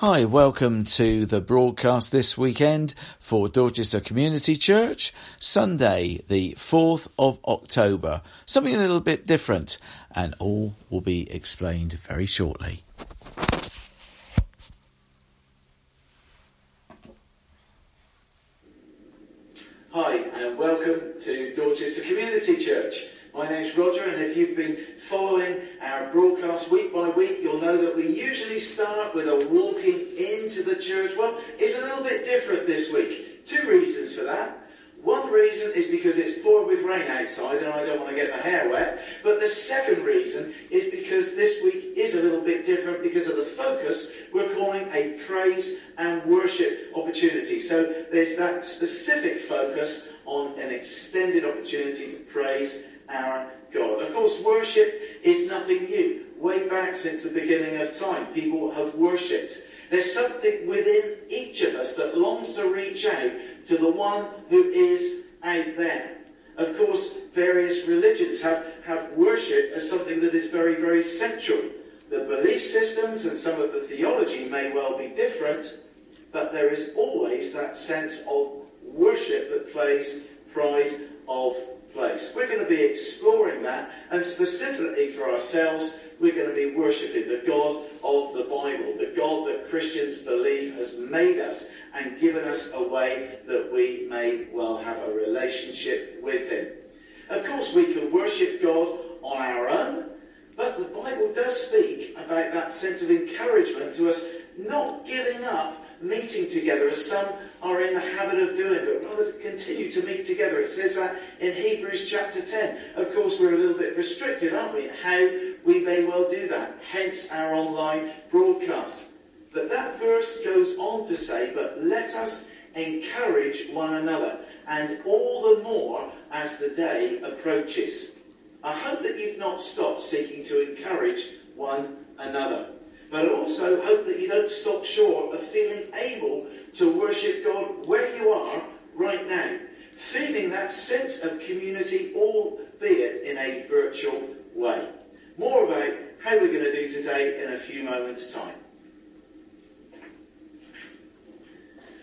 Hi, welcome to the broadcast this weekend for Dorchester Community Church, Sunday, the 4th of October. Something a little bit different, and all will be explained very shortly. Hi, and welcome to Dorchester Community Church. My name's Roger, and if you've been following our broadcast week by week, you'll know that we usually start with a walking into the church. Well, it's a little bit different this week. Two reasons for that. One reason is because it's poured with rain outside and I don't want to get my hair wet. But the second reason is because this week is a little bit different because of the focus we're calling a praise and worship opportunity. So there's that specific focus on an extended opportunity to praise our God. Of course, worship is nothing new. Way back since the beginning of time, people have worshipped. There's something within each of us that longs to reach out to the one who is out there. Of course, various religions have, have worship as something that is very, very central. The belief systems and some of the theology may well be different, but there is always that sense of worship that plays pride of place. We're going to be exploring that, and specifically for ourselves, we're going to be worshipping the God of the Bible, the God that Christians believe has made us and given us a way that we may well have a relationship with Him. Of course, we can worship God on our own, but the Bible does speak about that sense of encouragement to us not giving up meeting together as some are in the habit of doing, but rather continue to meet together. It says that in Hebrews chapter 10. Of course, we're a little bit restricted, aren't we? How we may well do that. Hence our online broadcast. But that verse goes on to say, but let us encourage one another, and all the more as the day approaches. I hope that you've not stopped seeking to encourage one another. But also hope that you don't stop short of feeling able to worship God where you are right now. Feeling that sense of community, albeit in a virtual way. More about how we're going to do today in a few moments' time.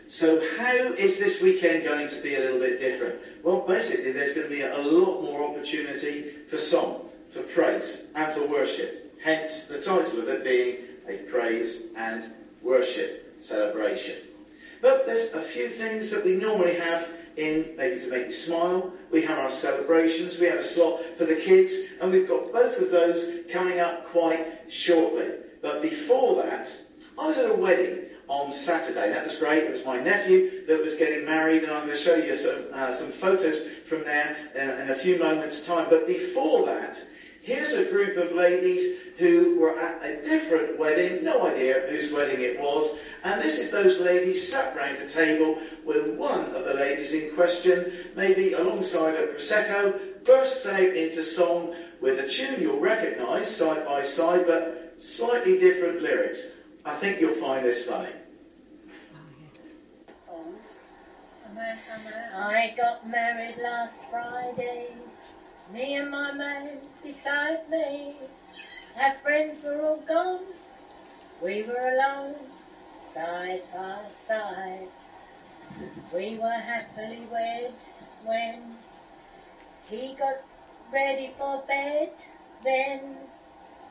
So, how is this weekend going to be a little bit different? Well, basically, there's going to be a lot more opportunity for song, for praise, and for worship. Hence, the title of it being a praise and worship celebration. But there's a few things that we normally have in maybe to make you smile. We have our celebrations, we have a slot for the kids, and we've got both of those coming up quite shortly. But before that, I was at a wedding on Saturday. That was great. It was my nephew that was getting married, and I'm going to show you some, uh, some photos from there in, in a few moments' time. But before that, Here's a group of ladies who were at a different wedding, no idea whose wedding it was, and this is those ladies sat round the table with one of the ladies in question, maybe alongside a Prosecco, bursts out into song with a tune you'll recognise side by side, but slightly different lyrics. I think you'll find this funny. I got married last Friday. Me and my man beside me, our friends were all gone. We were alone, side by side. We were happily wed when he got ready for bed. Then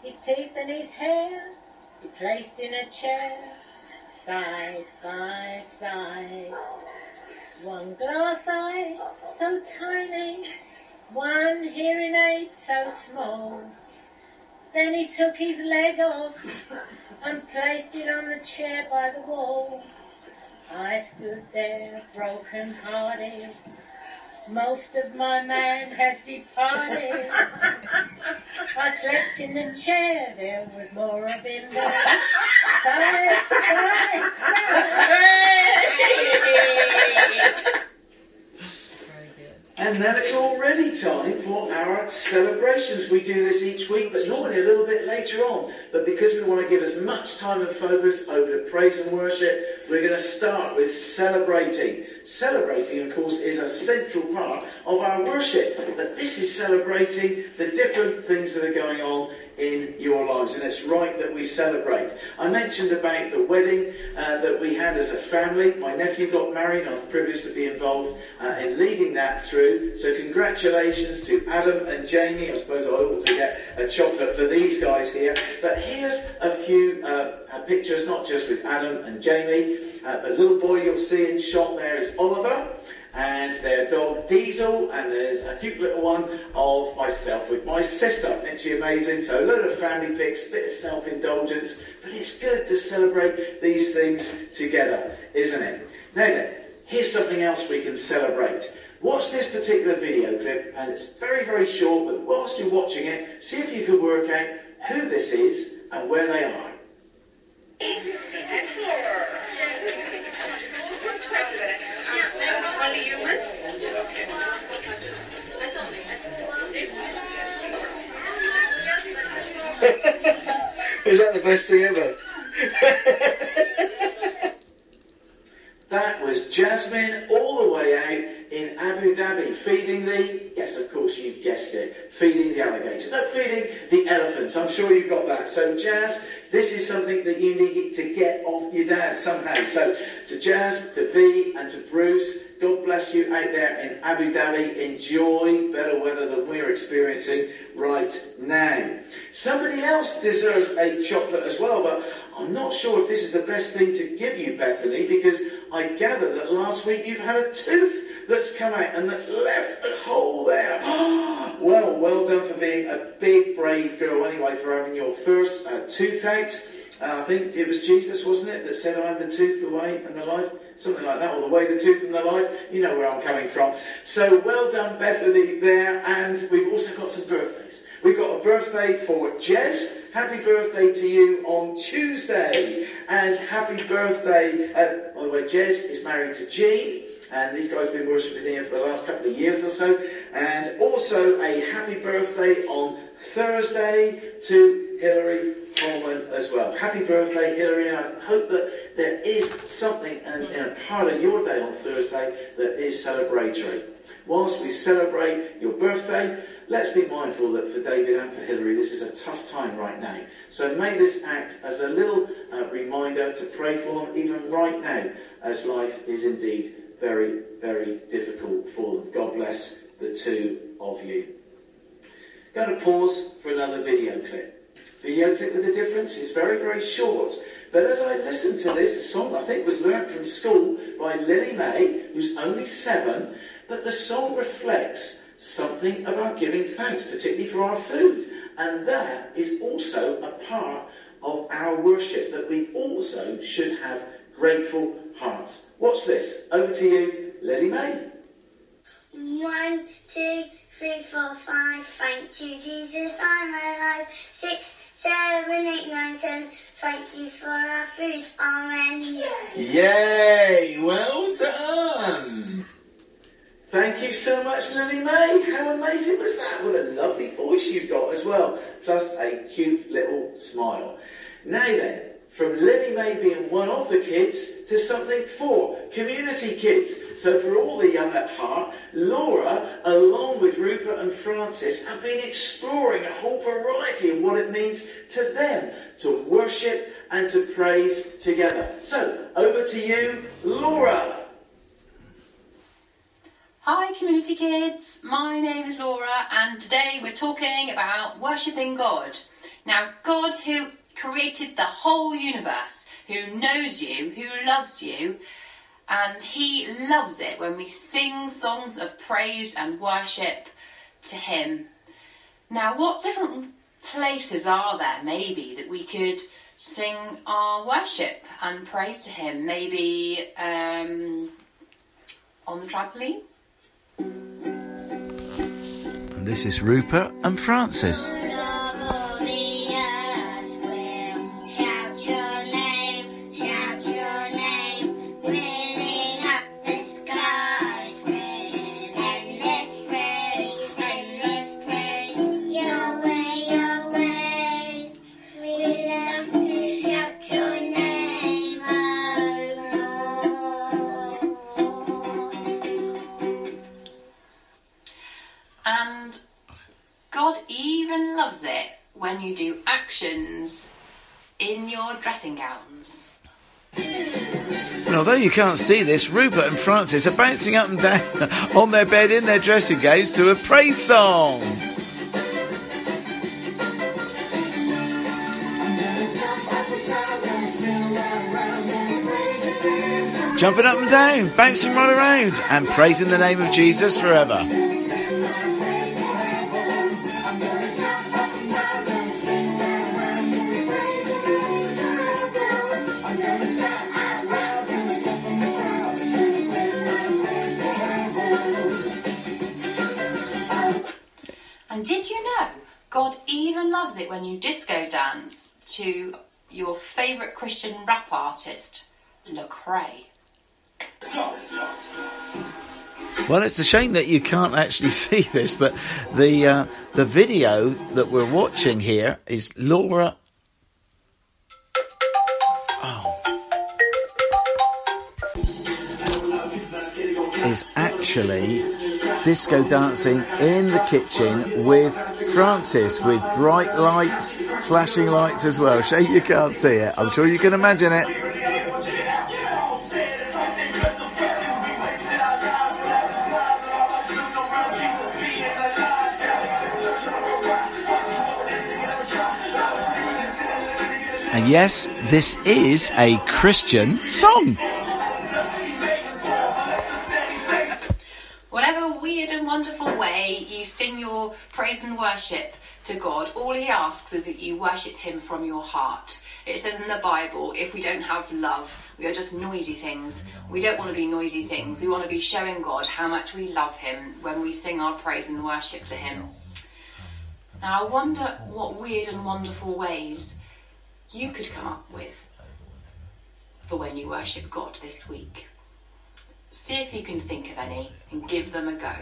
his teeth and his hair he placed in a chair, side by side. One glass eye, so tiny, one hearing aid so small. Then he took his leg off and placed it on the chair by the wall. I stood there broken hearted. Most of my man has departed. I slept in the chair, there was more of him there. Side by side. And now it's already time for our celebrations. We do this each week, but normally a little bit later on. But because we want to give as much time and focus over to praise and worship, we're going to start with celebrating. Celebrating, of course, is a central part of our worship. But this is celebrating the different things that are going on in your lives, and it's right that we celebrate. I mentioned about the wedding uh, that we had as a family. My nephew got married, I was privileged to be involved uh, in leading that through. So, congratulations to Adam and Jamie. I suppose I ought to get a chocolate for these guys here. But here's a few uh, pictures, not just with Adam and Jamie. Uh, the little boy you'll see in shot there is Oliver and their dog Diesel, and there's a cute little one of myself with my sister. She amazing? So a lot of family pics, a bit of self-indulgence, but it's good to celebrate these things together, isn't it? Now then, here's something else we can celebrate. Watch this particular video clip, and it's very, very short, but whilst you're watching it, see if you can work out who this is and where they are. Is that the best thing ever? that was Jasmine all the way out in Abu Dhabi, feeding the, yes, of course, you guessed it, feeding the alligators. No, feeding the elephants. I'm sure you've got that. So, Jazz, this is something that you need to get off your dad somehow. So, to Jazz, to V, and to Bruce, God bless you out there in Abu Dhabi. Enjoy better weather than we're experiencing right now. Somebody else deserves a chocolate as well, but I'm not sure if this is the best thing to give you, Bethany, because I gather that last week you've had a tooth that's come out and that's left a hole there. well, well done for being a big, brave girl anyway, for having your first uh, tooth out. Uh, I think it was Jesus, wasn't it, that said, I am the tooth, the way, and the life? Something like that, or the way, the tooth, and the life. You know where I'm coming from. So well done, Bethany, there. And we've also got some birthdays. We've got a birthday for Jez. Happy birthday to you on Tuesday. And happy birthday, uh, by the way, Jez is married to Jean and these guys have been worshipping here for the last couple of years or so. And also a happy birthday on Thursday to Hillary Coleman as well. Happy birthday, Hillary, I hope that there is something in, in a part of your day on Thursday that is celebratory. Whilst we celebrate your birthday, let's be mindful that for David and for Hillary, this is a tough time right now. So may this act as a little uh, reminder to pray for them, even right now, as life is indeed very, very difficult for them. God bless the two of you. Going to pause for another video clip. Video clip with a difference is very, very short. But as I listened to this, song I think was learnt from school by Lily May, who's only seven, but the song reflects something of our giving thanks, particularly for our food. And that is also a part of our worship, that we also should have grateful hearts. What's this? Over to you, Lily May. One, two, three, four, five. Thank you, Jesus, I'm alive. Six, seven, eight, nine, ten. Thank you for our food. Amen. Yay! Well done. Thank you so much, Lily May. How amazing was that? What a lovely voice you've got as well, plus a cute little smile. Now then, from Lily May being one of the kids to something for community kids. So for all the young at heart, Laura, along with Rupert and Francis, have been exploring a whole variety of what it means to them to worship and to praise together. So over to you, Laura. Hi community kids, my name is Laura and today we're talking about worshipping God. Now God who created the whole universe, who knows you, who loves you, and He loves it when we sing songs of praise and worship to Him. Now, what different places are there, maybe, that we could sing our worship and praise to Him? Maybe um, on the trampoline? And this is Rupert and Francis. Reactions in your dressing gowns. And although you can't see this, Rupert and Francis are bouncing up and down on their bed in their dressing gowns to a praise song. Jumping up and down, bouncing right around, and praising the name of Jesus forever. To your favourite Christian rap artist, Lecrae? Well, it's a shame that you can't actually see this, but the uh, the video that we're watching here is Laura. Oh. Is actually disco dancing in the kitchen with Francis with bright lights, flashing lights as well. Shame you can't see it. I'm sure you can imagine it. And yes, this is a Christian song. Wonderful way you sing your praise and worship to God, all He asks is that you worship Him from your heart. It says in the Bible, if we don't have love, we are just noisy things. We don't want to be noisy things. We want to be showing God how much we love Him when we sing our praise and worship to Him. Now, I wonder what weird and wonderful ways you could come up with for when you worship God this week. See if you can think of any and give them a go.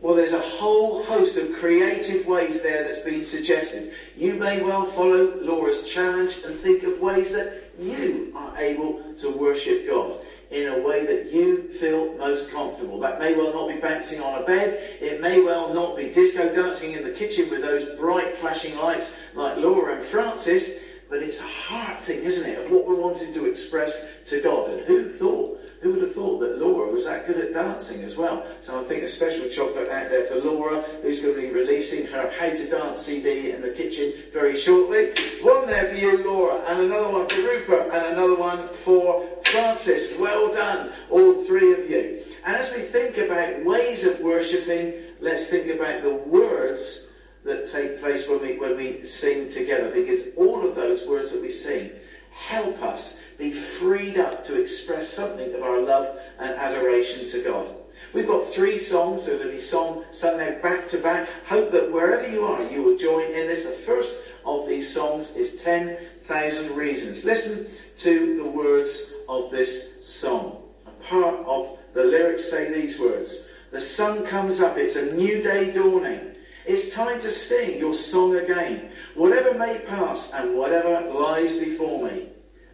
Well, there's a whole host of creative ways there that's been suggested. You may well follow Laura's challenge and think of ways that you are able to worship God in a way that you feel most comfortable. That may well not be bouncing on a bed, it may well not be disco dancing in the kitchen with those bright flashing lights like Laura and Francis, but it's a heart thing, isn't it, of what we're wanting to express to God. And who thought? Who would have thought that Laura was that good at dancing as well? So I think a special chocolate out there for Laura, who's going to be releasing her How to Dance CD in the kitchen very shortly. One there for you, Laura, and another one for Rupert, and another one for Francis. Well done, all three of you. And as we think about ways of worshipping, let's think about the words that take place when we, when we sing together, because all of those words that we sing help us be freed up to express something of our love and adoration to God. We've got three songs, so there'll be song now back to back. Hope that wherever you are, you will join in this. The first of these songs is 10,000 Reasons. Listen to the words of this song. A part of the lyrics say these words The sun comes up, it's a new day dawning. It's time to sing your song again. Whatever may pass and whatever lies before me,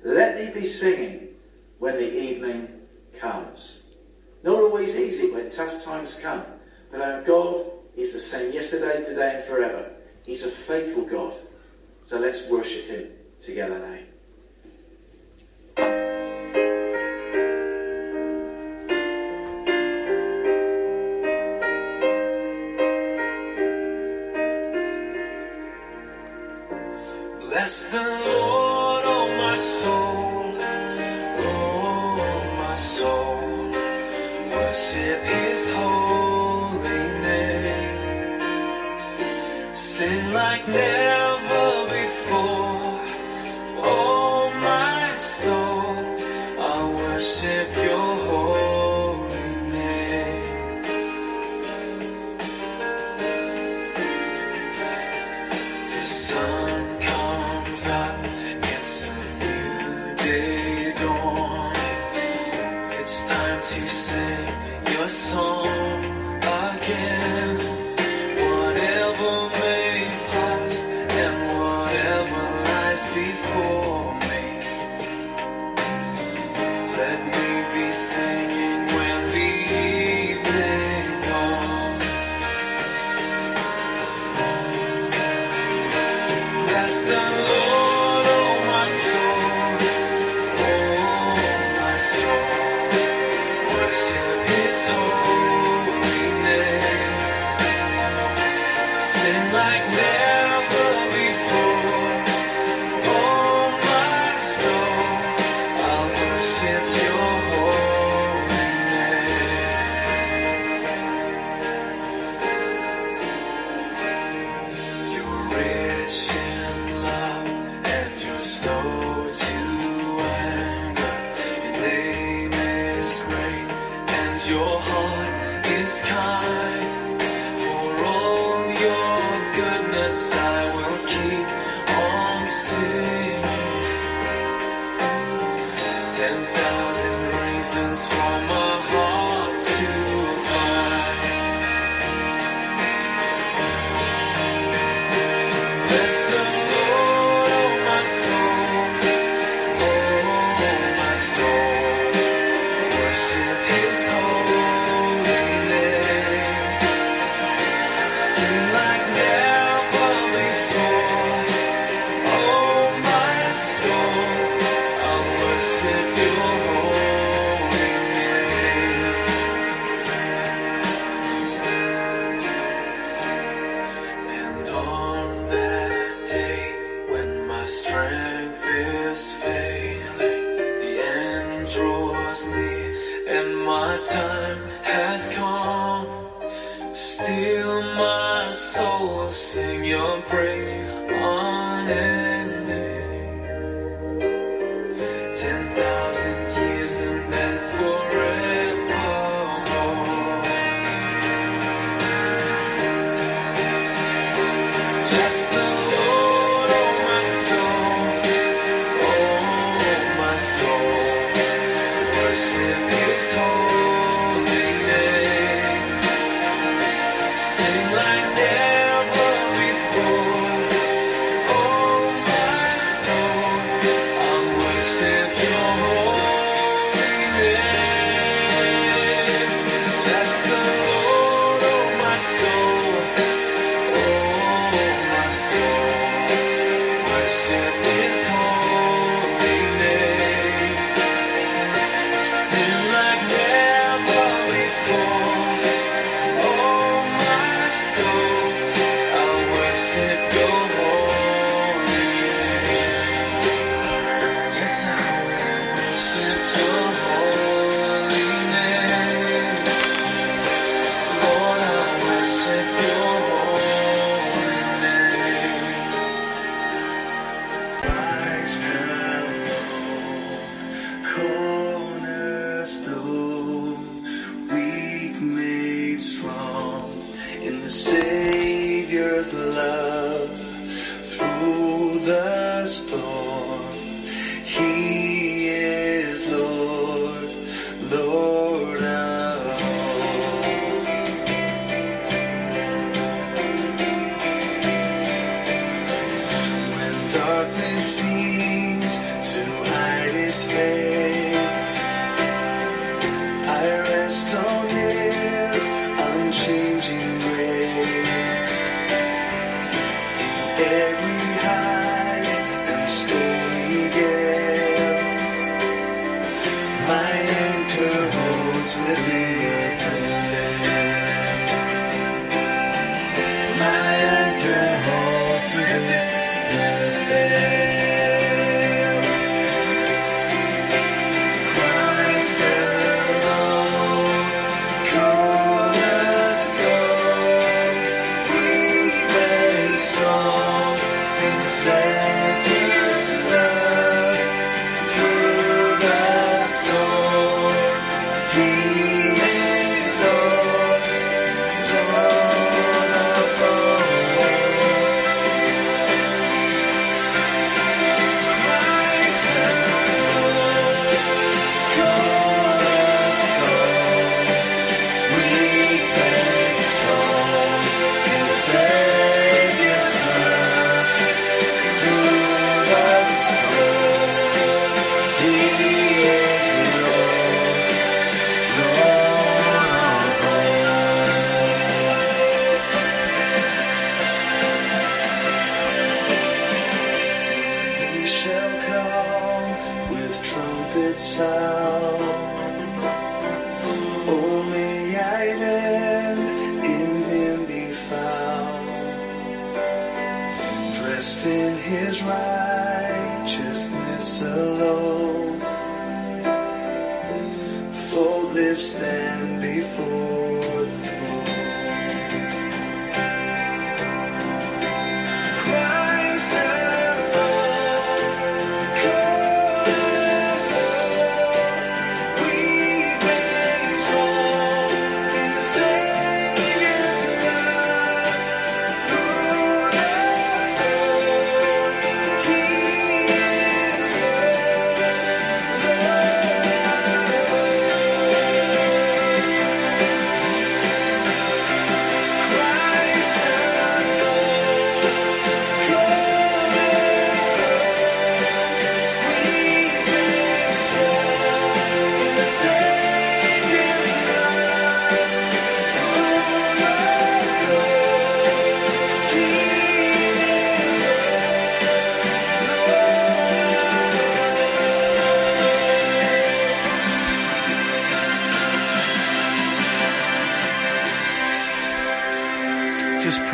let me be singing when the evening comes. Not always easy when tough times come, but our God is the same yesterday, today, and forever. He's a faithful God. So let's worship Him together now. Bless the Lord, I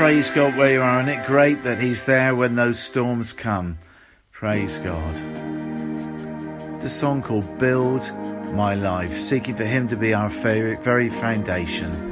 Praise God where you are. Isn't it great that He's there when those storms come? Praise God. It's a song called Build My Life, seeking for Him to be our very foundation.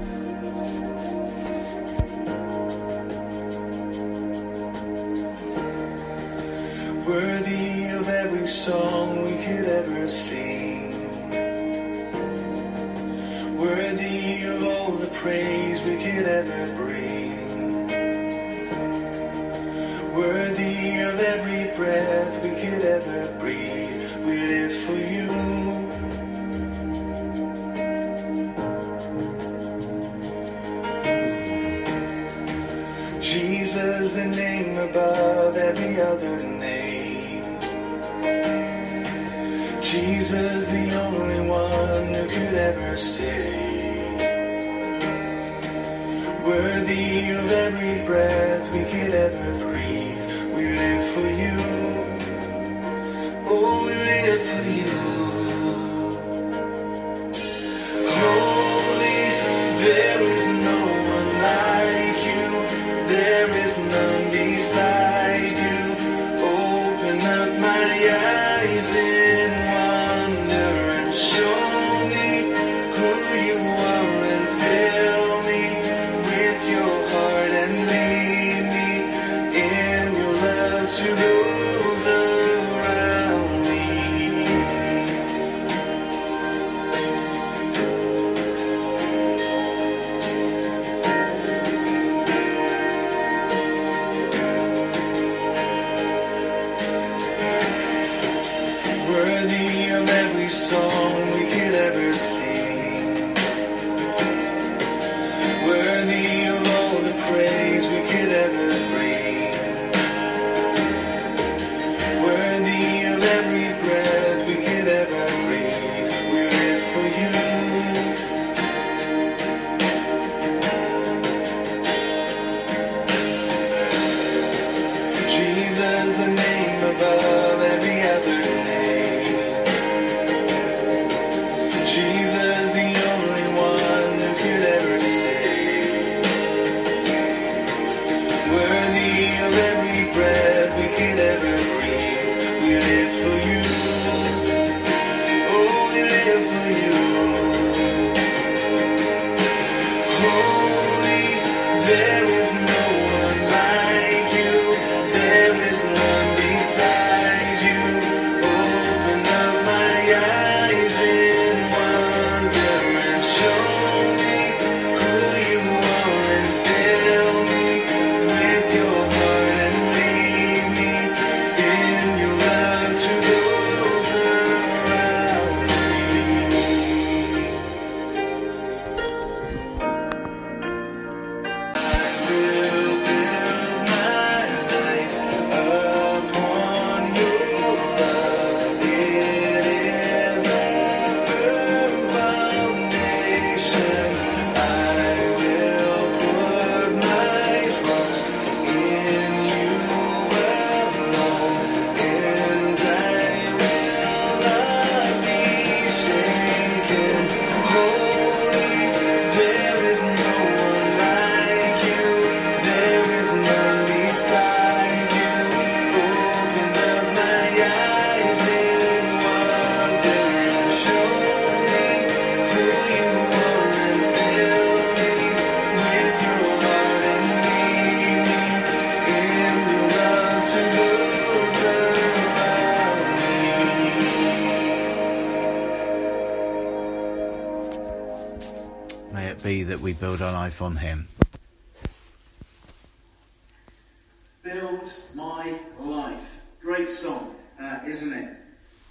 That we build our life on Him. Build my life. Great song, uh, isn't it?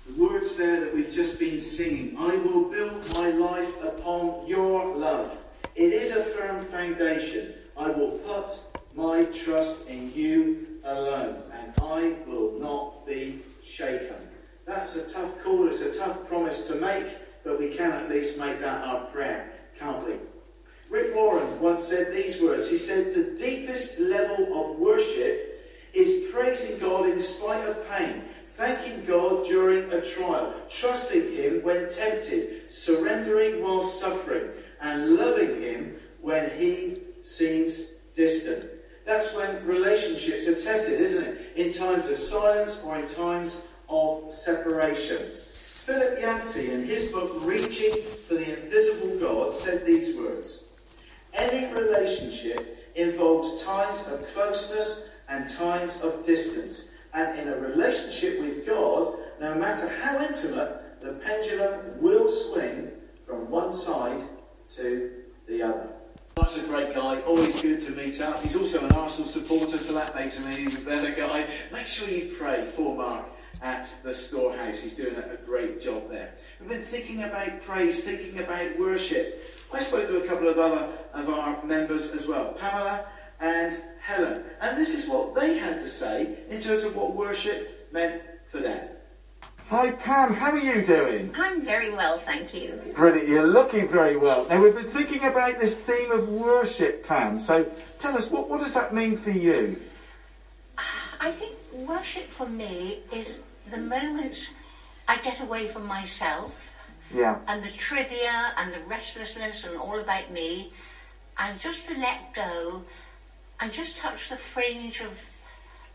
The words there that we've just been singing. I will build my life upon your love. It is a firm foundation. I will put my trust in you alone, and I will not be shaken. That's a tough call, it's a tough promise to make, but we can at least make that our prayer, can't we? Rick Warren once said these words. He said, The deepest level of worship is praising God in spite of pain, thanking God during a trial, trusting Him when tempted, surrendering while suffering, and loving Him when He seems distant. That's when relationships are tested, isn't it? In times of silence or in times of separation. Philip Yancey, in his book Reaching for the Invisible God, said these words Any relationship involves times of closeness and times of distance. And in a relationship with God, no matter how intimate, the pendulum will swing from one side to the other. Mark's a great guy, always good to meet up. He's also an Arsenal supporter, so that makes him an even better guy. Make sure you pray for Mark at the storehouse. He's doing a, a great job there. We've been thinking about praise, thinking about worship. I spoke to a couple of other of our members as well, Pamela and Helen, and this is what they had to say in terms of what worship meant for them. Hi Pam, how are you doing? I'm very well, thank you. Brilliant, you're looking very well. Now we've been thinking about this theme of worship, Pam. So tell us, what, what does that mean for you? I think worship for me is the moment I get away from myself Yeah. and the trivia and the restlessness and all about me, and just to let go and just touch the fringe of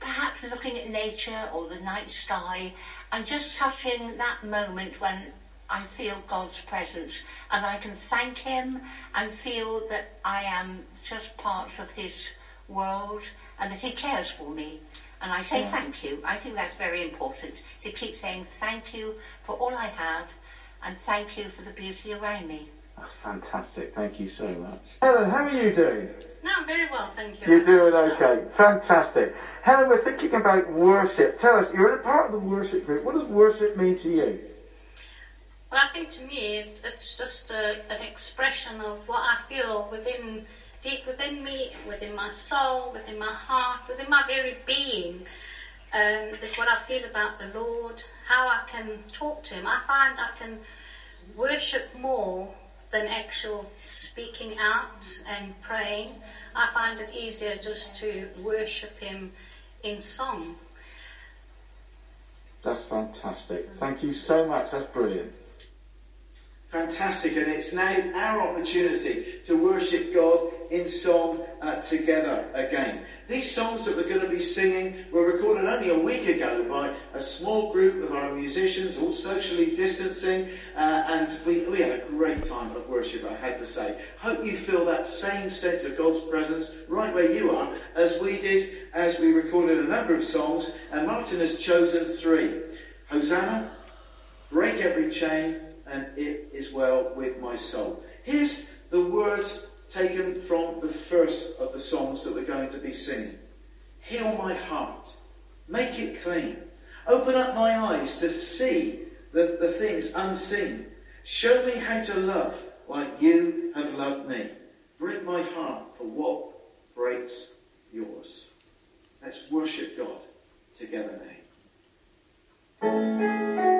perhaps looking at nature or the night sky and just touching that moment when I feel God's presence and I can thank Him and feel that I am just part of His world and that He cares for me. And I say thank you. I think that's very important to keep saying thank you for all I have and thank you for the beauty around me. That's fantastic. Thank you so much. Helen, how are you doing? No, I'm very well, thank you. You're doing So- okay. Fantastic. Helen, we're thinking about worship. Tell us, you're a part of the worship group. What does worship mean to you? Well, I think to me, it's just a, an expression of what I feel within, deep within me, within my soul, within my heart, within my very being. Um, is what I feel about the Lord, how I can talk to Him. I find I can worship more than actual speaking out and praying. I find it easier just to worship Him in song. That's fantastic. Thank you so much. That's brilliant. Fantastic, and it's now our opportunity to worship God in song uh, together again. These songs that we're going to be singing were recorded only a week ago by a small group of our musicians, all socially distancing, uh, and we, we had a great time of worship, I had to say. Hope you feel that same sense of God's presence right where you are, as we did as we recorded a number of songs, and Martin has chosen three Hosanna, Break Every Chain, and It Is Well With My Soul. Here's the words taken from the first of the songs that we're going to be singing. Heal my heart, make it clean, open up my eyes to see the, the things unseen. Show me how to love like you have loved me. Break my heart for what breaks yours. Let's worship God together now.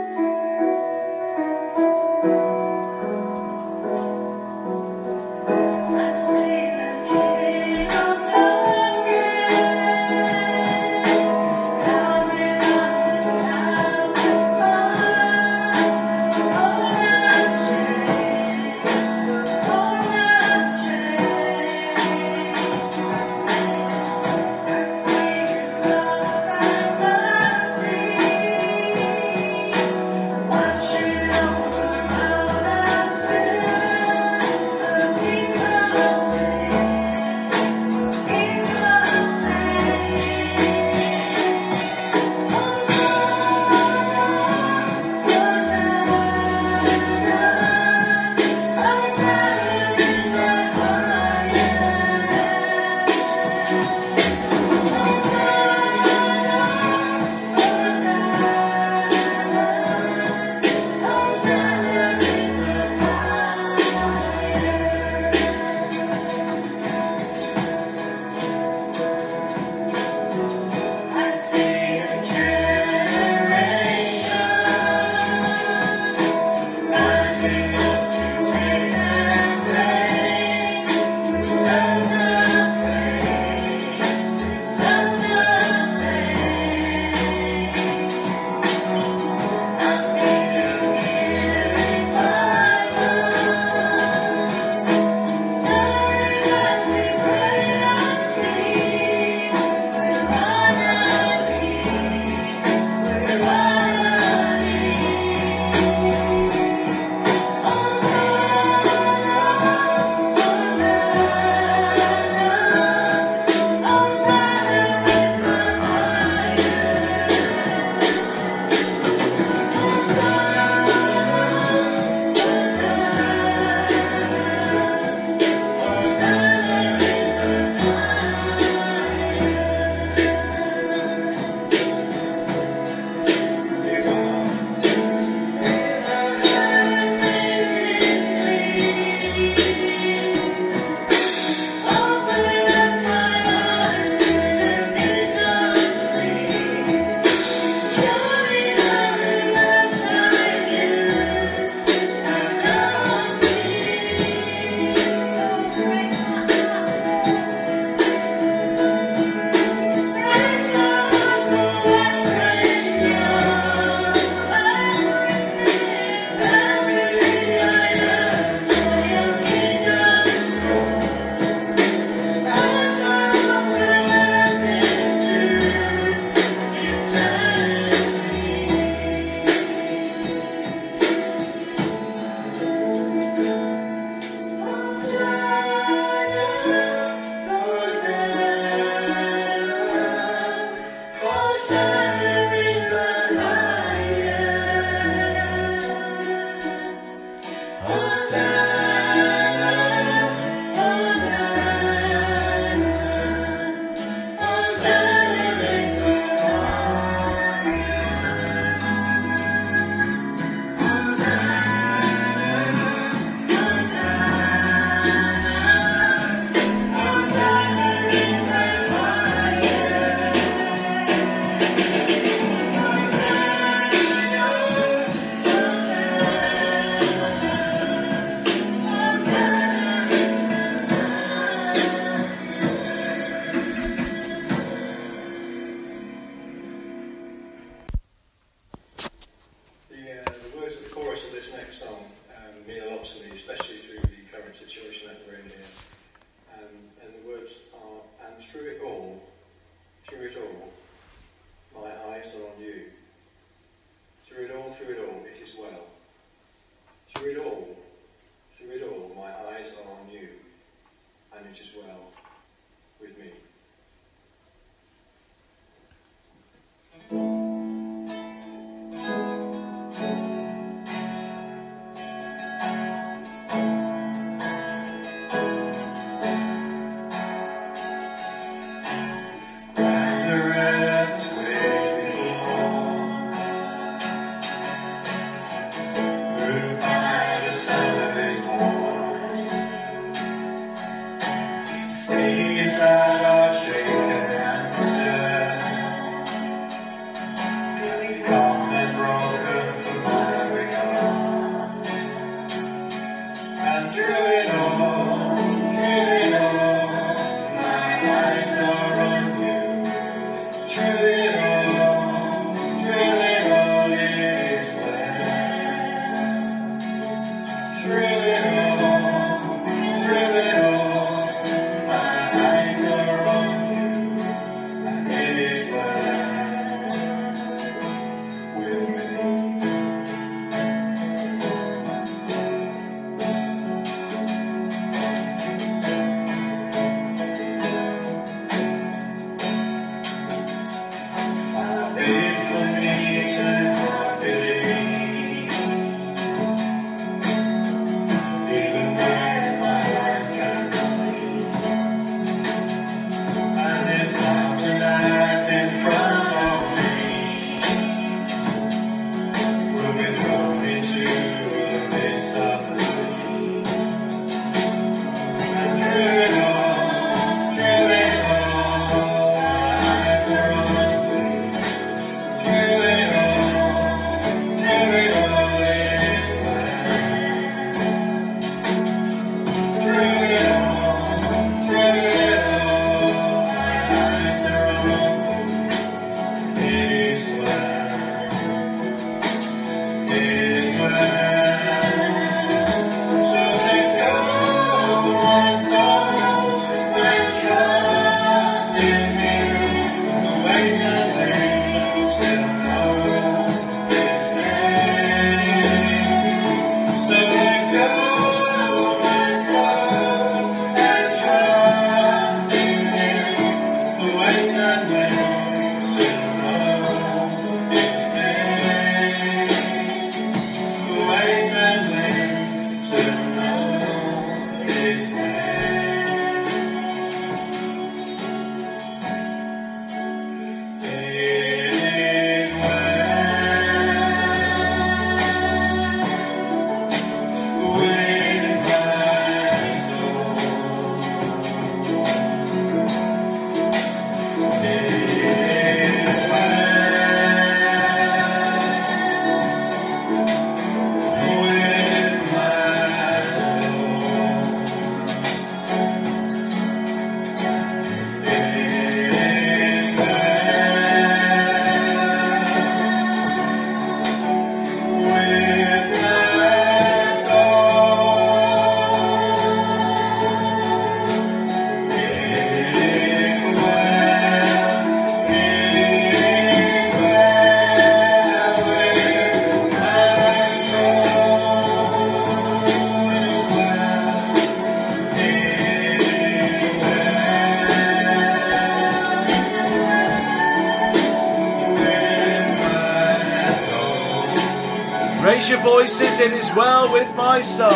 It is well with my soul.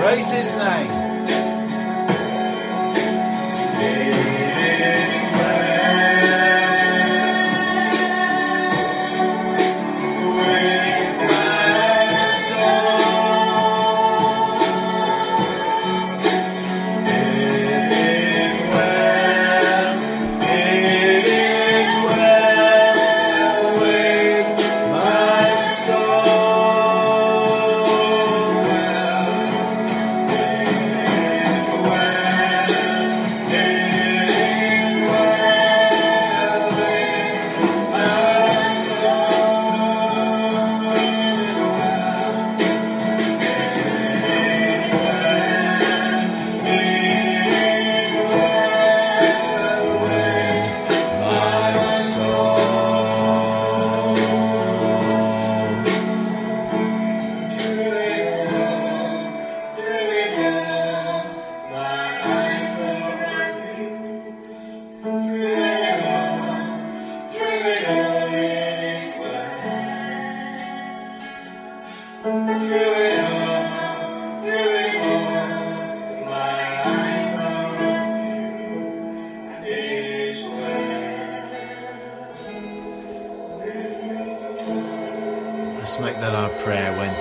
Praise his name.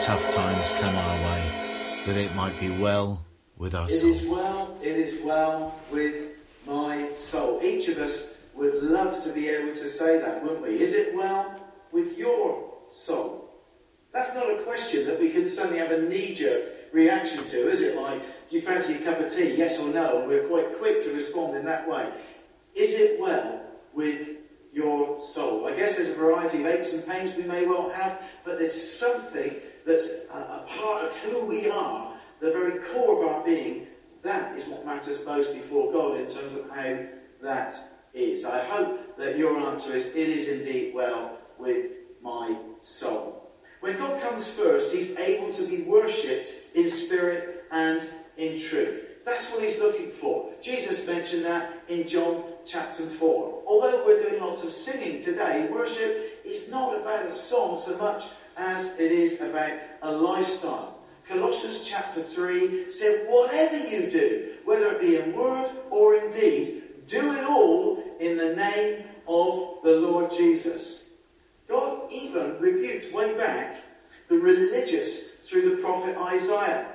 Things come our way, that it might be well with our It soul. is well, it is well with my soul. Each of us would love to be able to say that, wouldn't we? Is it well with your soul? That's not a question that we can suddenly have a knee jerk reaction to, is it? Like, do you fancy a cup of tea, yes or no? And we're quite quick to respond in that way. Is it well with your soul? I guess there's a variety of aches and pains we may well have, but there's something that's a, a part of who we are, the very core of our being. That is what matters most before God in terms of how that is. I hope that your answer is it is indeed well with my soul. When God comes first, He's able to be worshipped in spirit and in truth. That's what He's looking for. Jesus mentioned that in John chapter 4. Although we're doing lots of singing today, worship is not about a song so much as it is about a lifestyle. Colossians chapter 3 said, Whatever you do, whether it be in word or in deed, do it all in the name of the Lord Jesus. God even rebuked way back the religious through the prophet Isaiah.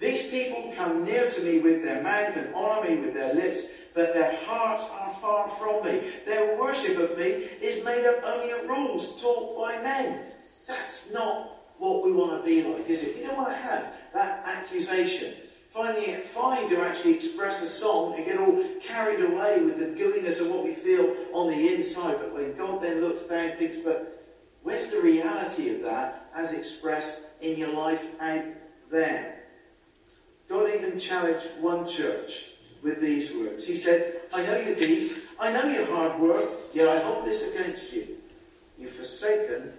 These people come near to me with their mouth and honour me with their lips, but their hearts are far from me. Their worship of me is made up only of rules taught by men. That's not what we want to be like, is it? We don't want to have that accusation. Finding it fine to actually express a song and get all carried away with the gooiness of what we feel on the inside, but when God then looks down and thinks, but where's the reality of that as expressed in your life out there? God even challenged one church with these words. He said, I know your deeds, I know your hard work, yet I hold this against you. You've forsaken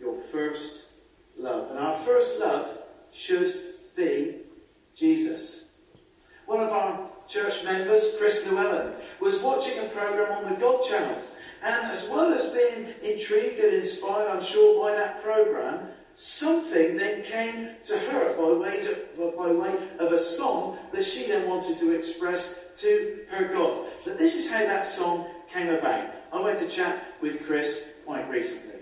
your first love. And our first love should be Jesus. One of our church members, Chris Llewellyn, was watching a program on the God channel. And as well as being intrigued and inspired, I'm sure, by that program, something then came to her by way, to, by way of a song that she then wanted to express to her God. But this is how that song came about. I went to chat with Chris quite recently.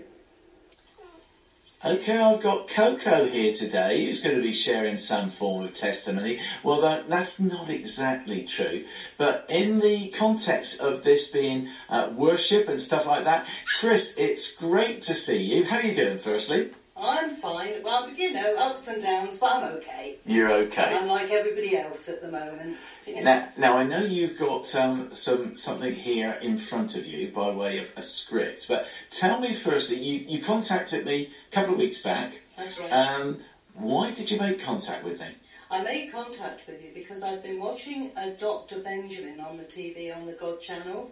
Okay, I've got Coco here today who's going to be sharing some form of testimony. Well, that, that's not exactly true, but in the context of this being uh, worship and stuff like that, Chris, it's great to see you. How are you doing, firstly? I'm fine. Well, you know, ups and downs, but I'm okay. You're okay. I'm like everybody else at the moment. You know. Now, now I know you've got um, some something here in front of you by way of a script, but tell me firstly, you, you contacted me a couple of weeks back. That's right. Um, why did you make contact with me? I made contact with you because I've been watching a Dr. Benjamin on the TV on the God channel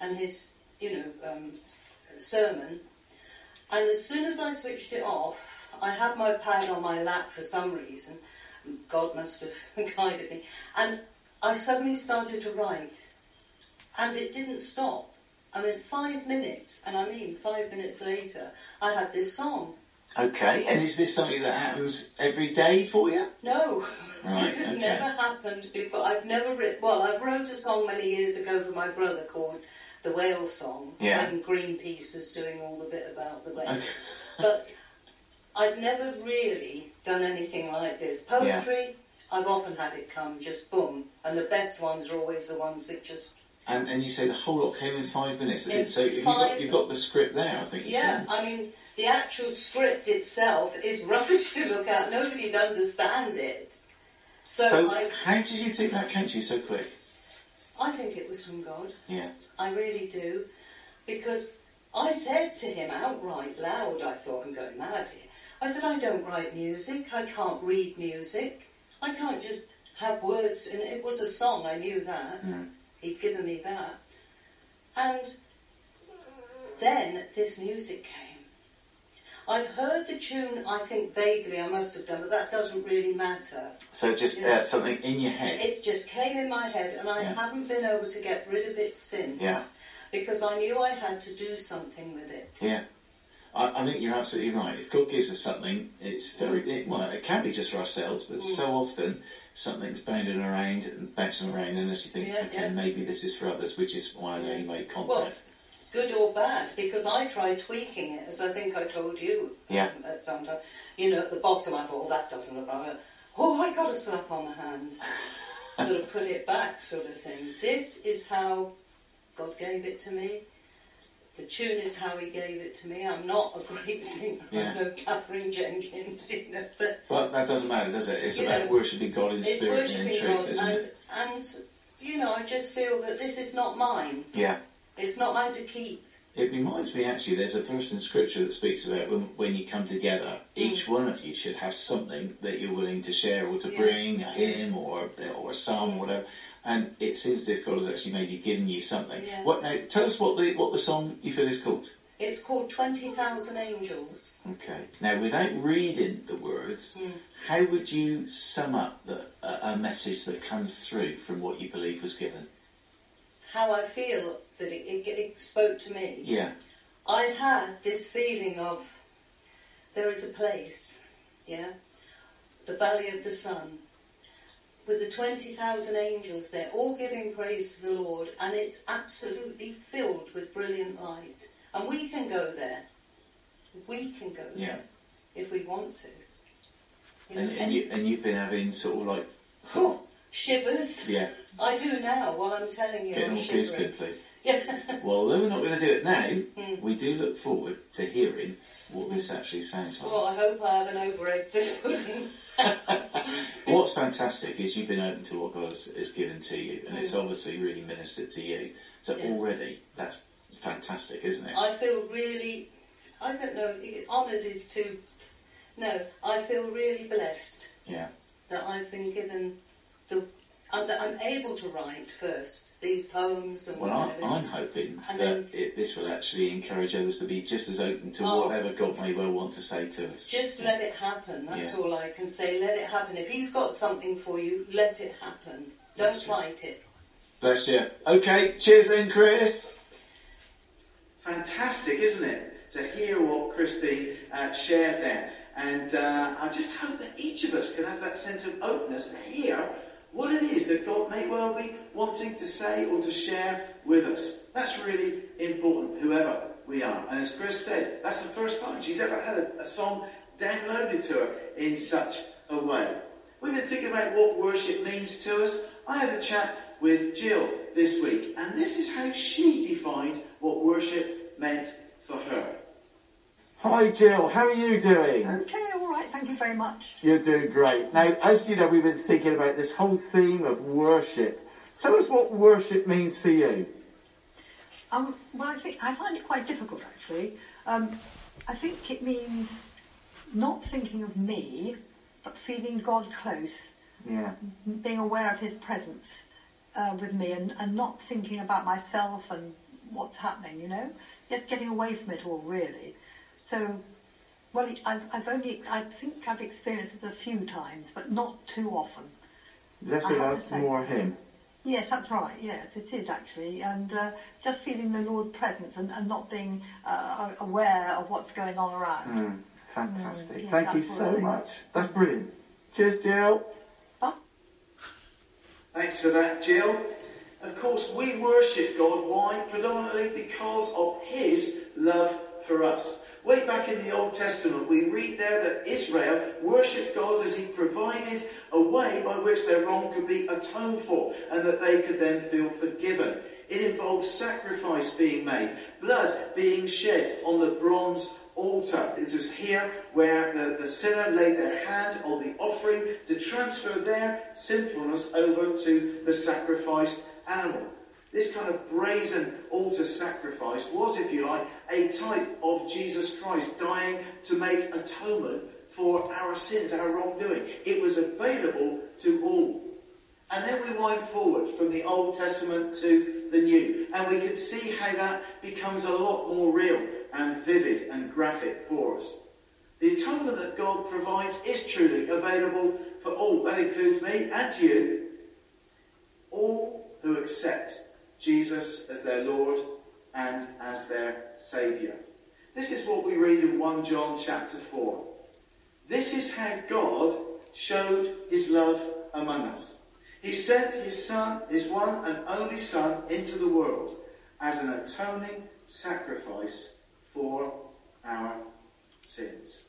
and his, you know, um, sermon. And as soon as I switched it off, I had my pad on my lap for some reason. God must have guided me. And I suddenly started to write. And it didn't stop. I mean, five minutes, and I mean five minutes later, I had this song. Okay, and is this something that happens every day for you? No, Right, this has okay. never happened before. I've never written. Well, I've wrote a song many years ago for my brother called the Whale Song Yeah. when Greenpeace was doing all the bit about the whale. Okay. But I've never really done anything like this. Poetry, I've often had it come just boom, and the best ones are always the ones that just And, and you say the whole lot came in five minutes. In so you've got, you've got the script there, I think you Yeah. I mean, the actual script itself is rubbish to look at. Nobody'd understand it. So, So I, how did you think that came to you so quick? I think it was from God. Yeah. I really do. Because I said to him outright loud, I thought I'm going mad here. I said, I don't write music. I can't read music. I can't just have words. And it was a song, I knew that. Hmm. He'd given me that. And then this music came. I've heard the tune, I think vaguely I must have done, but that doesn't really matter. So just Yeah. uh, something in your head. It just came in my head, and I Yeah. haven't been able to get rid of it since. Yeah. Because I knew I had to do something with it. Yeah. I, I think you're absolutely right. If God gives us something, it's very, it, well, it can be just for ourselves, but Mm. so often something's bounding around and bouncing around, and as you think, Yeah, okay, maybe this is for others, which is why I know you make Well, contact. Good or bad, because I tried tweaking it, as I think I told you Yeah. um, at some time. You know, at the bottom I thought, oh, that doesn't look right. Oh, I got a slap on the hands. sort of put it back, sort of thing. This is how God gave it to me. The tune is how He gave it to me. I'm not a great singer. Yeah. No Katherine Jenkins, you know, but But that doesn't matter, does it? It's about know, worshipping God in spirit and in truth, God, isn't and it? and you know, I just feel that this is not mine. Yeah. It's not mine to keep. It reminds me actually, there's a verse in scripture that speaks about when, when you come together, each one of you should have something that you're willing to share or to Yeah. bring, a hymn or, or a psalm or whatever. And it seems as if God has actually maybe given you something. Yeah. What now? Tell us what the what the song you feel is called. It's called Twenty Thousand Angels. Okay. Now, without reading the words, Mm. how would you sum up the, a, a message that comes through from what you believe was given? How I feel that it, it, it spoke to me. Yeah. I had this feeling of there is a place, yeah, the Valley of the Sun, with the 20,000 angels there, all giving praise to the Lord, and it's absolutely filled with brilliant light. And we can go there. We can go Yeah. there if we want to. You know, And, and you and you've been having sort of like Oh, shivers. yeah, I do now while I'm telling you. getting all goose. Yeah. Well, although we're not going to do it now, Mm. we do look forward to hearing what this actually sounds like. Well, I hope I haven't over-egged this pudding. What's fantastic is you've been open to what God has, has given to you, and it's Mm. obviously really ministered to you. So Yeah. already, that's fantastic, isn't it? I feel really, I don't know, honoured is too, no, I feel really blessed Yeah. that I've been given the, and that I'm able to write first these poems and Well, I, whatever. I'm hoping And that it, this will actually encourage others to be just as open to Oh. whatever God may well want to say to us. Just let it happen, that's Yeah. all I can say. Let it happen. If he's got something for you, let it happen. Don't That's it. fight it. Bless you. Okay, cheers then, Chris. Fantastic, isn't it, to hear what Christy uh, shared there. And uh, I just hope that each of us can have that sense of openness to hear what it is that God may well be wanting to say or to share with us. That's really important, whoever we are. And as Chris said, that's the first time she's ever had a, a song downloaded to her in such a way. We've been thinking about what worship means to us. I had a chat with Jill this week, and this is how she defined what worship meant for her. Hi, Jill. How are you doing? Okay, all right. Thank you very much. You're doing great. Now, as you know, we've been thinking about this whole theme of worship. Tell us what worship means for you. Um, well, I think I find it quite difficult actually. Um, I think it means not thinking of me, but feeling God close, Yeah. being aware of His presence uh, with me, and, and not thinking about myself and what's happening. You know, just getting away from it all, really. So, well, I've, I've only I think I've experienced it a few times, but not too often. Less I of us, more him. Yes, that's right. Yes, it is actually, and uh, just feeling the Lord's presence and, and not being uh, aware of what's going on around. Mm, fantastic. Mm, yeah, Thank you so much. That's brilliant. Cheers, Jill. Thanks for that, Jill. Of course, we worship God. Why? Predominantly because of His love for us. Way back in the Old Testament, we read there that Israel worshipped God as He provided a way by which their wrong could be atoned for and that they could then feel forgiven. It involved sacrifice being made, blood being shed on the bronze altar. It was here where the, the sinner laid their hand on the offering to transfer their sinfulness over to the sacrificed animal. This kind of brazen altar sacrifice was, if you like, a type of Jesus Christ dying to make atonement for our sins, our wrongdoing. It was available to all. And then we wind forward from the Old Testament to the New, and we can see how that becomes a lot more real and vivid and graphic for us. The atonement that God provides is truly available for all. That includes me and you, all who accept Jesus as their Lord and as their Saviour. This is what we read in 1 John chapter 4. This is how God showed his love among us. He sent his Son, his one and only Son, into the world, as an atoning sacrifice for our sins.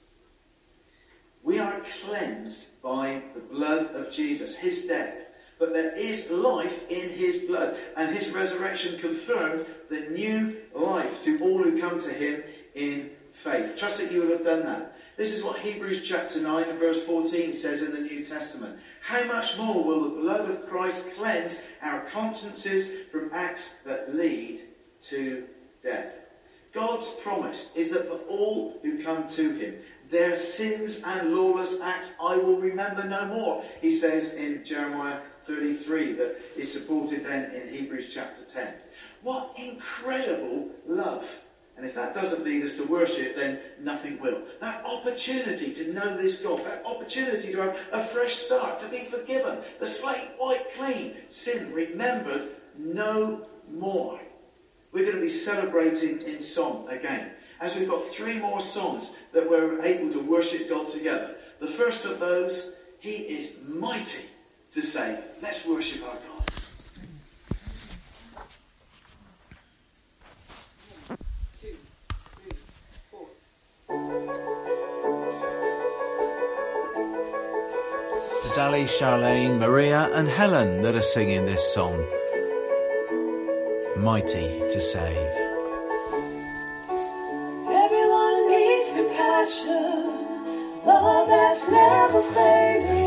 We are cleansed by the blood of Jesus, his death. But there is life in his blood, and his resurrection confirmed the new life to all who come to him in faith. Trust that you will have done that. This is what Hebrews chapter 9 and verse 14 says in the New Testament. How much more will the blood of Christ cleanse our consciences from acts that lead to death? God's promise is that for all who come to him, their sins and lawless acts I will remember no more. He says in Jeremiah 33 that is supported then in Hebrews chapter 10. What incredible love. And if that doesn't lead us to worship, then nothing will. That opportunity to know this God, that opportunity to have a fresh start, to be forgiven, the slate wiped clean, sin remembered no more. We're going to be celebrating in song again, as we've got three more songs that we're able to worship God together. The first of those, He is mighty to save. Let's worship our God. Two, three, four. It's Ali, Charlene, Maria, and Helen that are singing this song. Mighty to save. Everyone needs compassion, love that's never fading.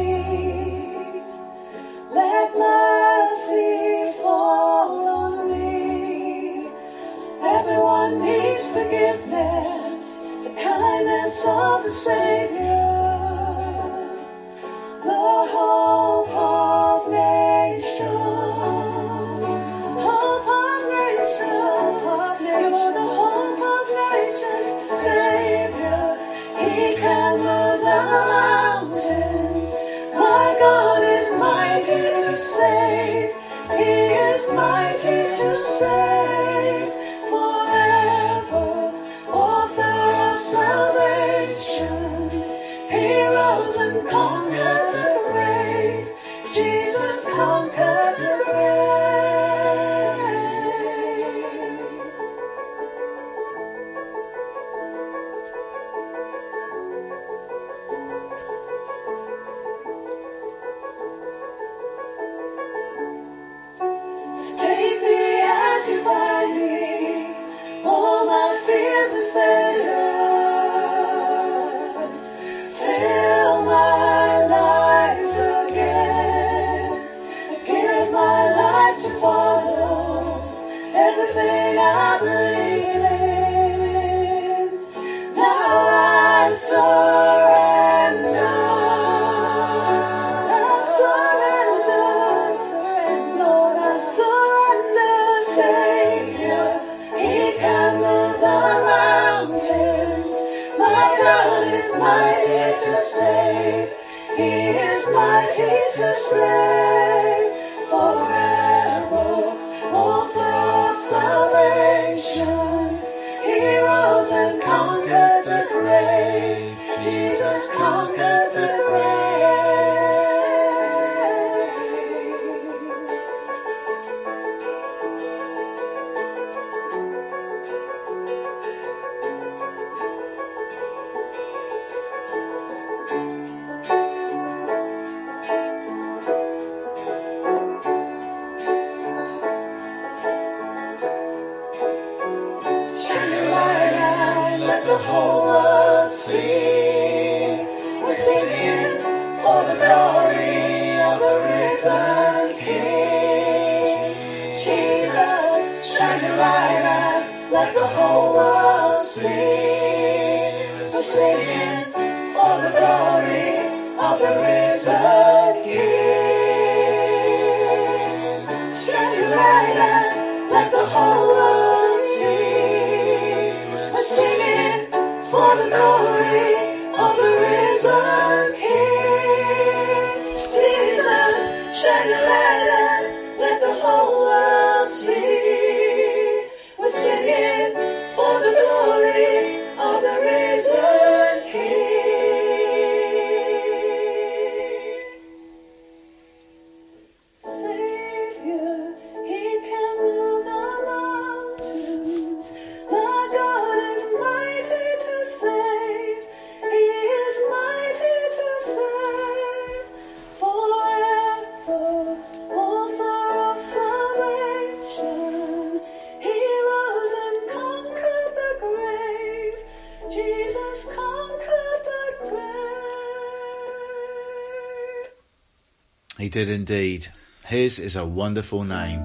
indeed. His is a wonderful name.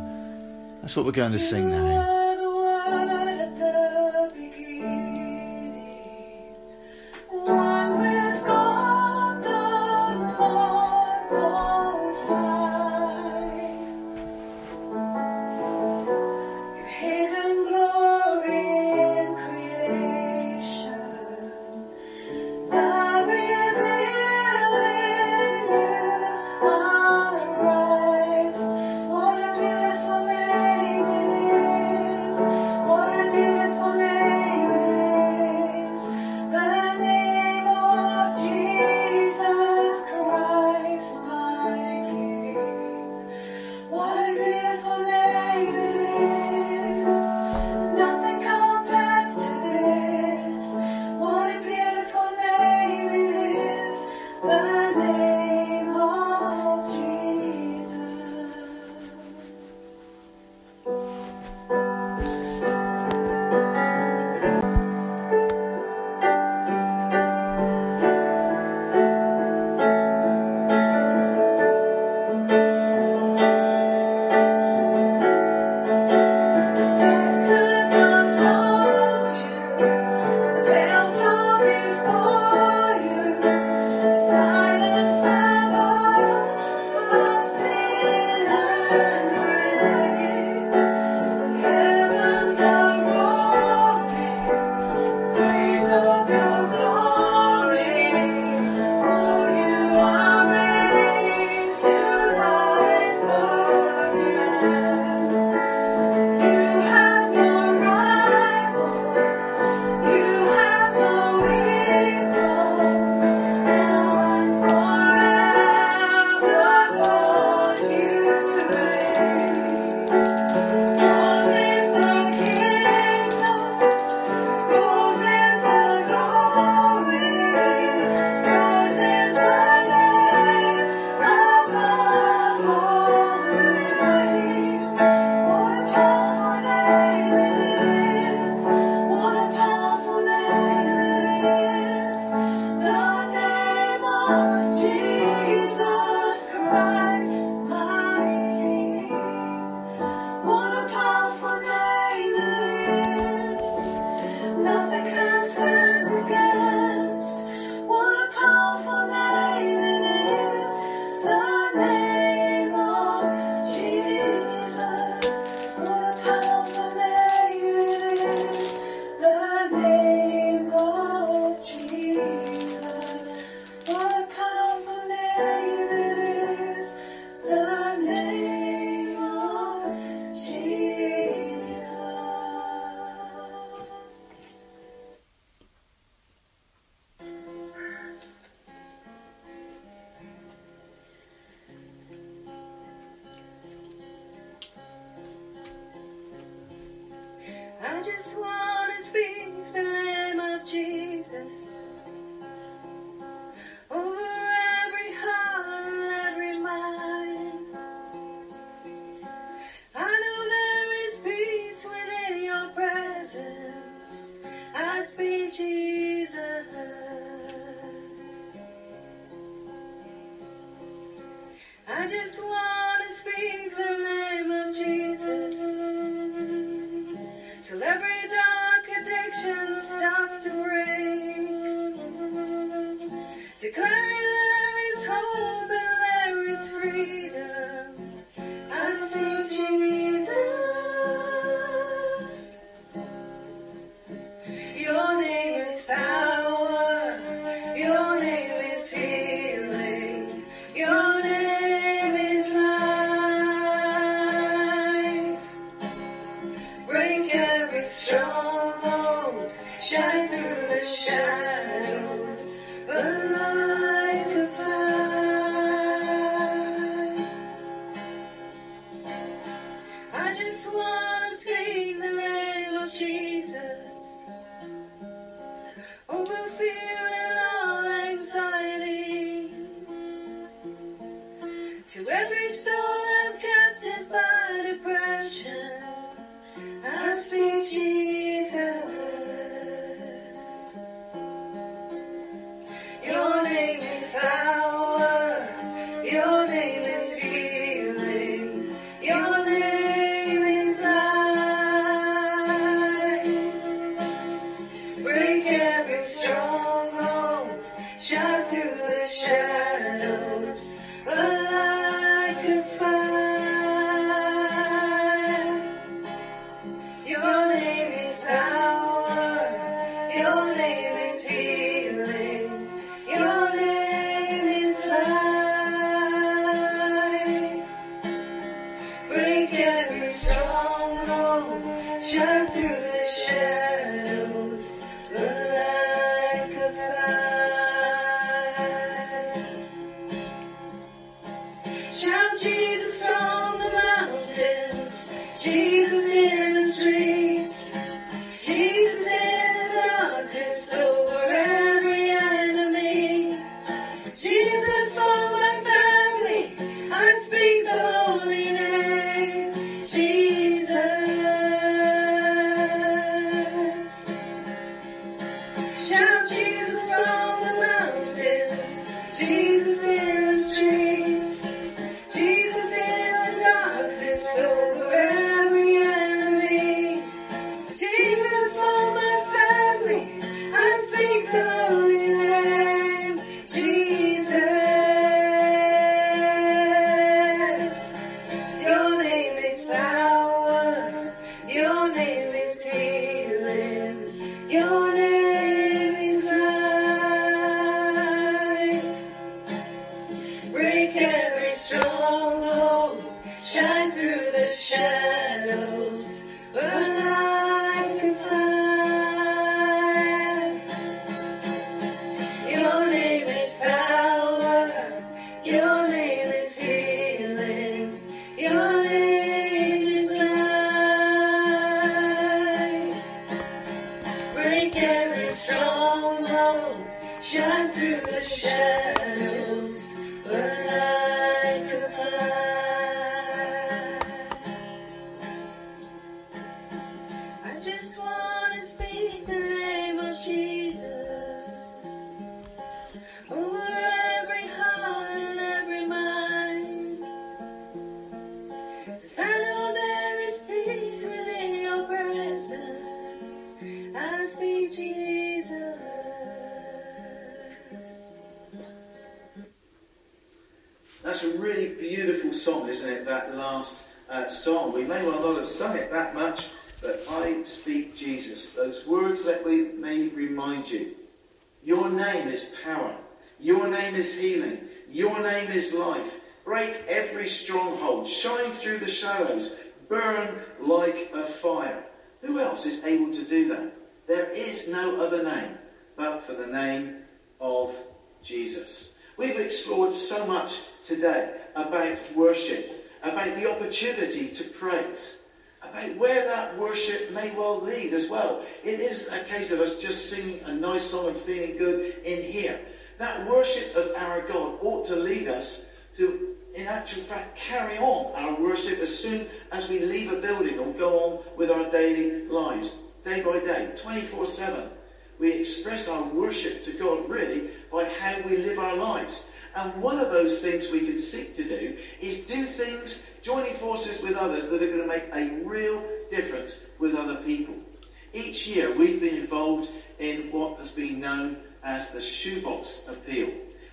That's what we're going to sing now. Oh. That last uh, song. We may well not have sung it that much, but I speak Jesus. Those words let me, me remind you. Your name is power. Your name is healing. Your name is life. Break every stronghold. Shine through the shadows. Burn like a fire. Who else is able to do that? There is no other name but for the name of Jesus. We've explored so much today about worship, about the opportunity to praise, about where that worship may well lead as well. It isn't a case of us just singing a nice song and feeling good in here. That worship of our God ought to lead us to, in actual fact, carry on our worship as soon as we leave a building or go on with our daily lives, day by day, 24 7. We express our worship to God really by how we live our lives. And one of those things we can seek to do is do things, joining forces with others that are going to make a real difference with other people. Each year we've been involved in what has been known as the shoebox appeal.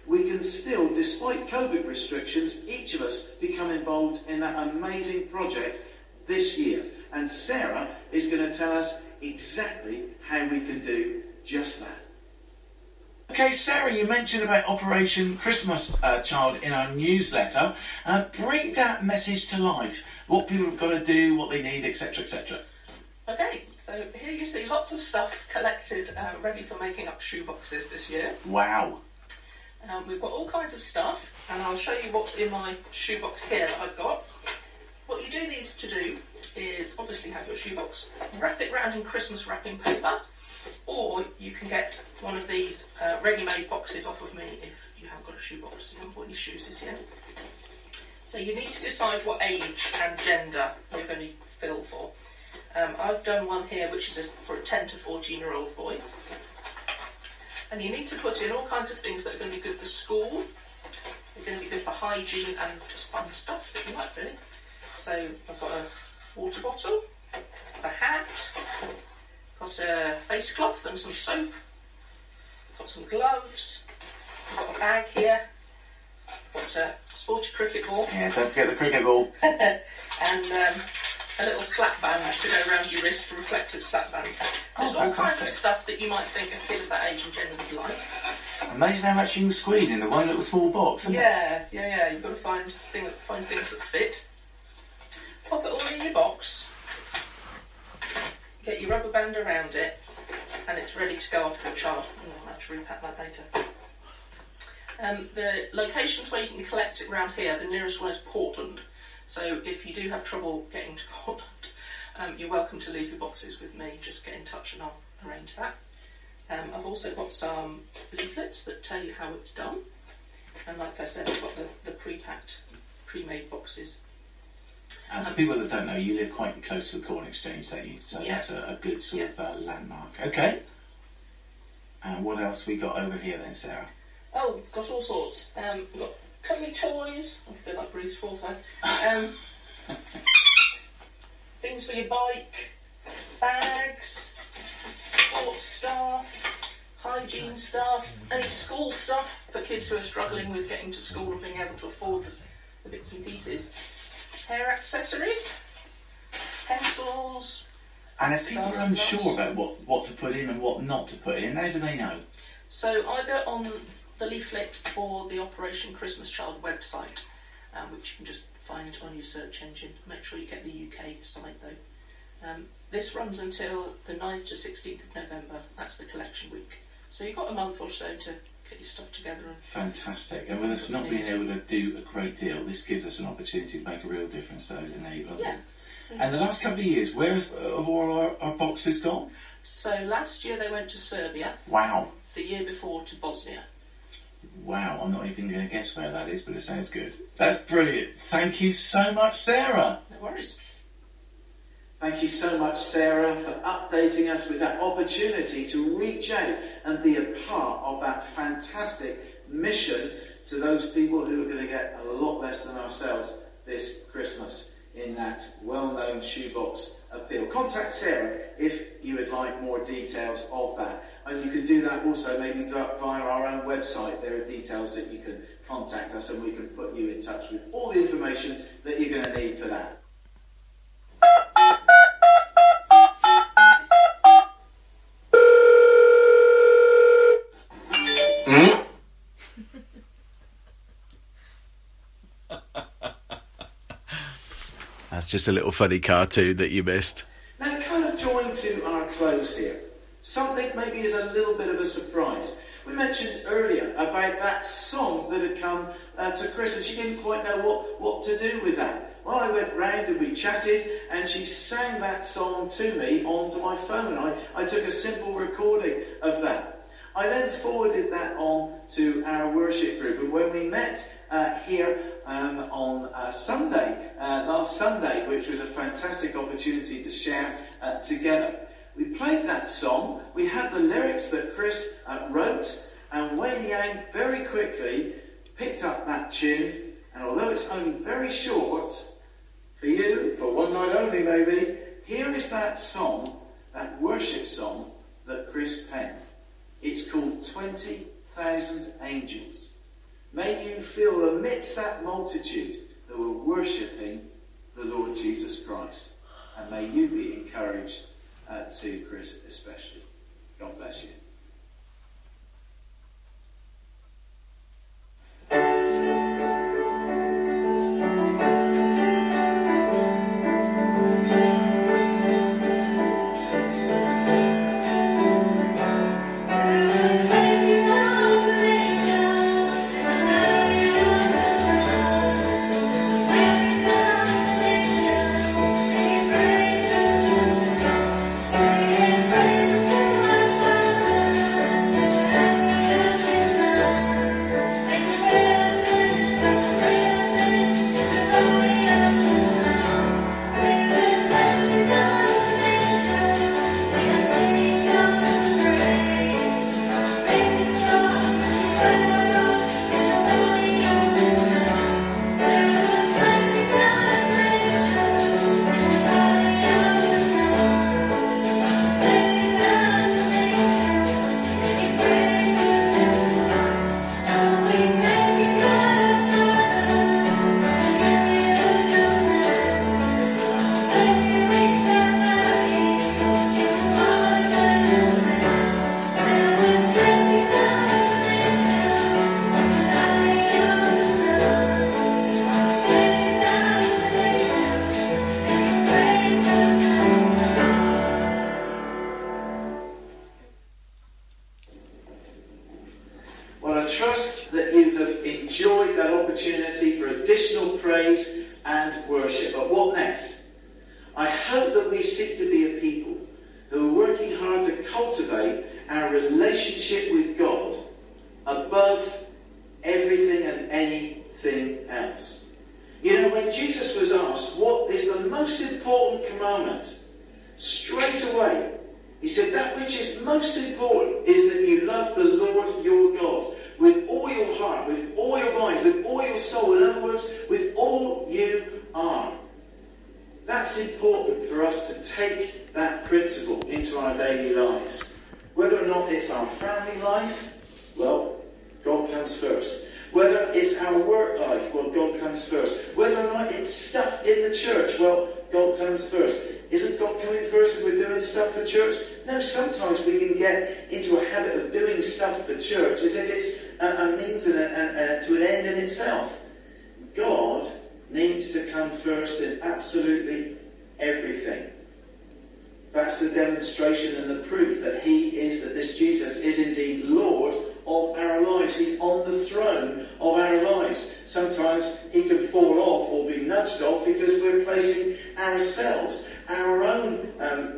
We can still, despite COVID restrictions, each of us become involved in that amazing project this year. And Sarah is going to tell us exactly how we can do just that. Okay, Sarah, you mentioned about Operation Christmas uh, Child in our newsletter. Uh, bring that message to life. What people have got to do, what they need, etc., etc. Okay, so here you see lots of stuff collected, uh, ready for making up shoeboxes this year. Wow. Um, we've got all kinds of stuff, and I'll show you what's in my shoebox here that I've got. What you do need to do is obviously have your shoebox, wrap it round in Christmas wrapping paper, or you can get one of these uh, ready-made boxes off of me if you haven't got a shoebox, you haven't bought any shoes this year. So you need to decide what age and gender you're going to fill for. Um, I've done one here which is a, for a 10 to 14 year old boy. And you need to put in all kinds of things that are going to be good for school, they're going to be good for hygiene and just fun stuff that you like really. So I've got a water bottle, a hat, got a face cloth and some soap, got some gloves, got a bag here, got a sporty cricket ball. Yeah, don't forget the cricket ball. and um, a little slap band to go around your wrist, a reflective slap band. There's Oh, all kinds of stuff that you might think a kid of that age and gender would like. Imagine how much you can squeeze into one little small box, isn't it? Yeah, yeah, yeah. You've got to find thing, find things that fit. Pop it all in your box. Get your rubber band around it, and it's ready to go off to a child. And I'll have to repack that later. Um, the locations where you can collect it around here, the nearest one is Portland. So if you do have trouble getting to Portland, um, you're welcome to leave your boxes with me. Just get in touch and I'll arrange that. Um, I've also got some leaflets that tell you how it's done. And like I said, I've got the, the pre-packed, pre-made boxes. And for people that don't know, you live quite close to the Corn Exchange, don't you? So Yeah. that's a, a good sort of uh, landmark. Okay. And what else we got over here then, Sarah? Oh, got all sorts. Um, we've got cuddly toys. I feel like Bruce Forsyth. Um, things for your bike, bags, sports stuff, hygiene stuff, any school stuff for kids who are struggling with getting to school and being able to afford the, the bits and pieces. Hair accessories, pencils. And if people are unsure about what, what to put in and what not to put in, how do they know? So either on the leaflet or the Operation Christmas Child website, um, which you can just find on your search engine. Make sure you get the UK site though. Um, this runs until the 9th to 16th of November. That's the collection week. So you've got a month or so to get your stuff together. And Fantastic. And with us not being able to do a great deal, this gives us an opportunity to make a real difference to those in need, doesn't Yeah. it? And the last couple of years, where have, have all our, our boxes gone? so last year they went to Serbia. Wow. The year before to Bosnia. Wow, I'm not even going to guess where that is, but it sounds good. That's brilliant. Thank you so much, Sarah. No worries. Thank you so much, Sarah, for updating us with that opportunity to reach out and be a part of that fantastic mission to those people who are going to get a lot less than ourselves this Christmas in that well known shoebox appeal. Contact Sarah if you would like more details of that. And you can do that also maybe via our own website. There are details that you can contact us and we can put you in touch with all the information that you're going to need for that. Just a little funny cartoon that you missed. Now, kind of drawing to our close here, something maybe is a little bit of a surprise. We mentioned earlier about that song that had come uh, to Chris, and she didn't quite know what, what to do with that. Well, I went round and we chatted, and she sang that song to me onto my phone. and I, I took a simple recording of that. I then forwarded that on to our worship group, and when we met uh, here um, on uh, Sunday, uh, last Sunday, which was a fantastic opportunity to share uh, together, we played that song. We had the lyrics that Chris uh, wrote, and Wayne Yang very quickly picked up that tune. And although it's only very short, for you, for one night only maybe, here is that song, that worship song that Chris penned. It's called 20,000 Angels. May you feel amidst that multitude that were worshipping the Lord Jesus Christ. And may you be encouraged uh, too, Chris, especially. God bless you.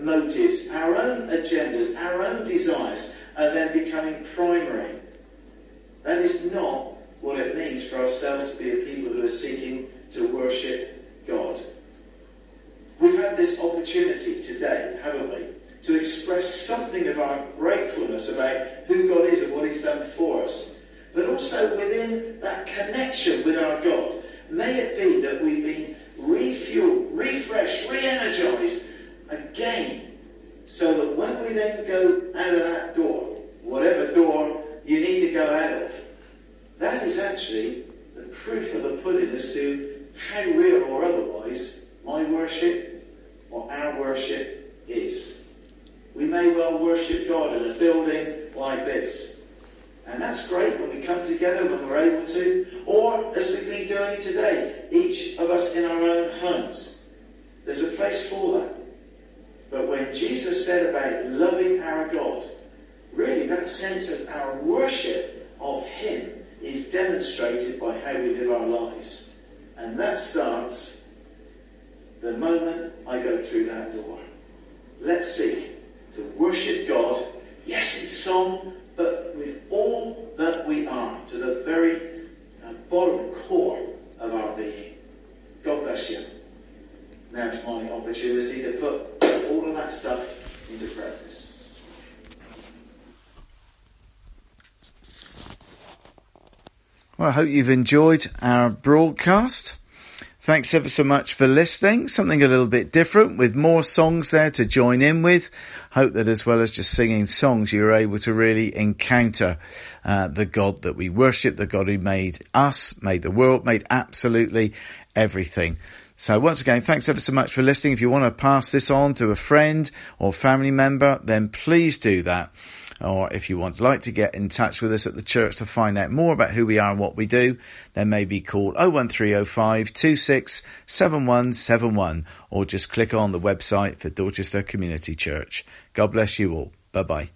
Motives, our own agendas, our own desires, are then becoming primary. That is not what it means for ourselves to be a people who are seeking to worship God. We've had this opportunity today, haven't we, to express something of our gratefulness about who God is and what He's done for us. But also within that connection with our God, may it be that we've been refueled, refreshed, re energized again, so that when we then go out of that door, whatever door you need to go out of, that is actually the proof of the pudding as to how real or otherwise my worship or our worship is. We may well worship God in a building like this. And that's great when we come together, when we're able to, or as we've been doing today, each of us in our own homes. There's a place for that. But when Jesus said about loving our God, really that sense of our worship of Him is demonstrated by how we live our lives. And that starts the moment I go through that door. Let's seek to worship God, yes, in song, but with all that we are, to the very uh, bottom core of our being. God bless you. Now it's my opportunity to put all of that stuff into practice. Well, I hope you've enjoyed our broadcast. Thanks ever so much for listening. Something a little bit different with more songs there to join in with. Hope that as well as just singing songs, you're able to really encounter uh, the God that we worship, the God who made us, made the world, made absolutely everything. So once again, thanks ever so much for listening. If you want to pass this on to a friend or family member, then please do that or if you would like to get in touch with us at the church to find out more about who we are and what we do, then maybe call 01305 267171 or just click on the website for Dorchester Community Church. God bless you all. Bye bye.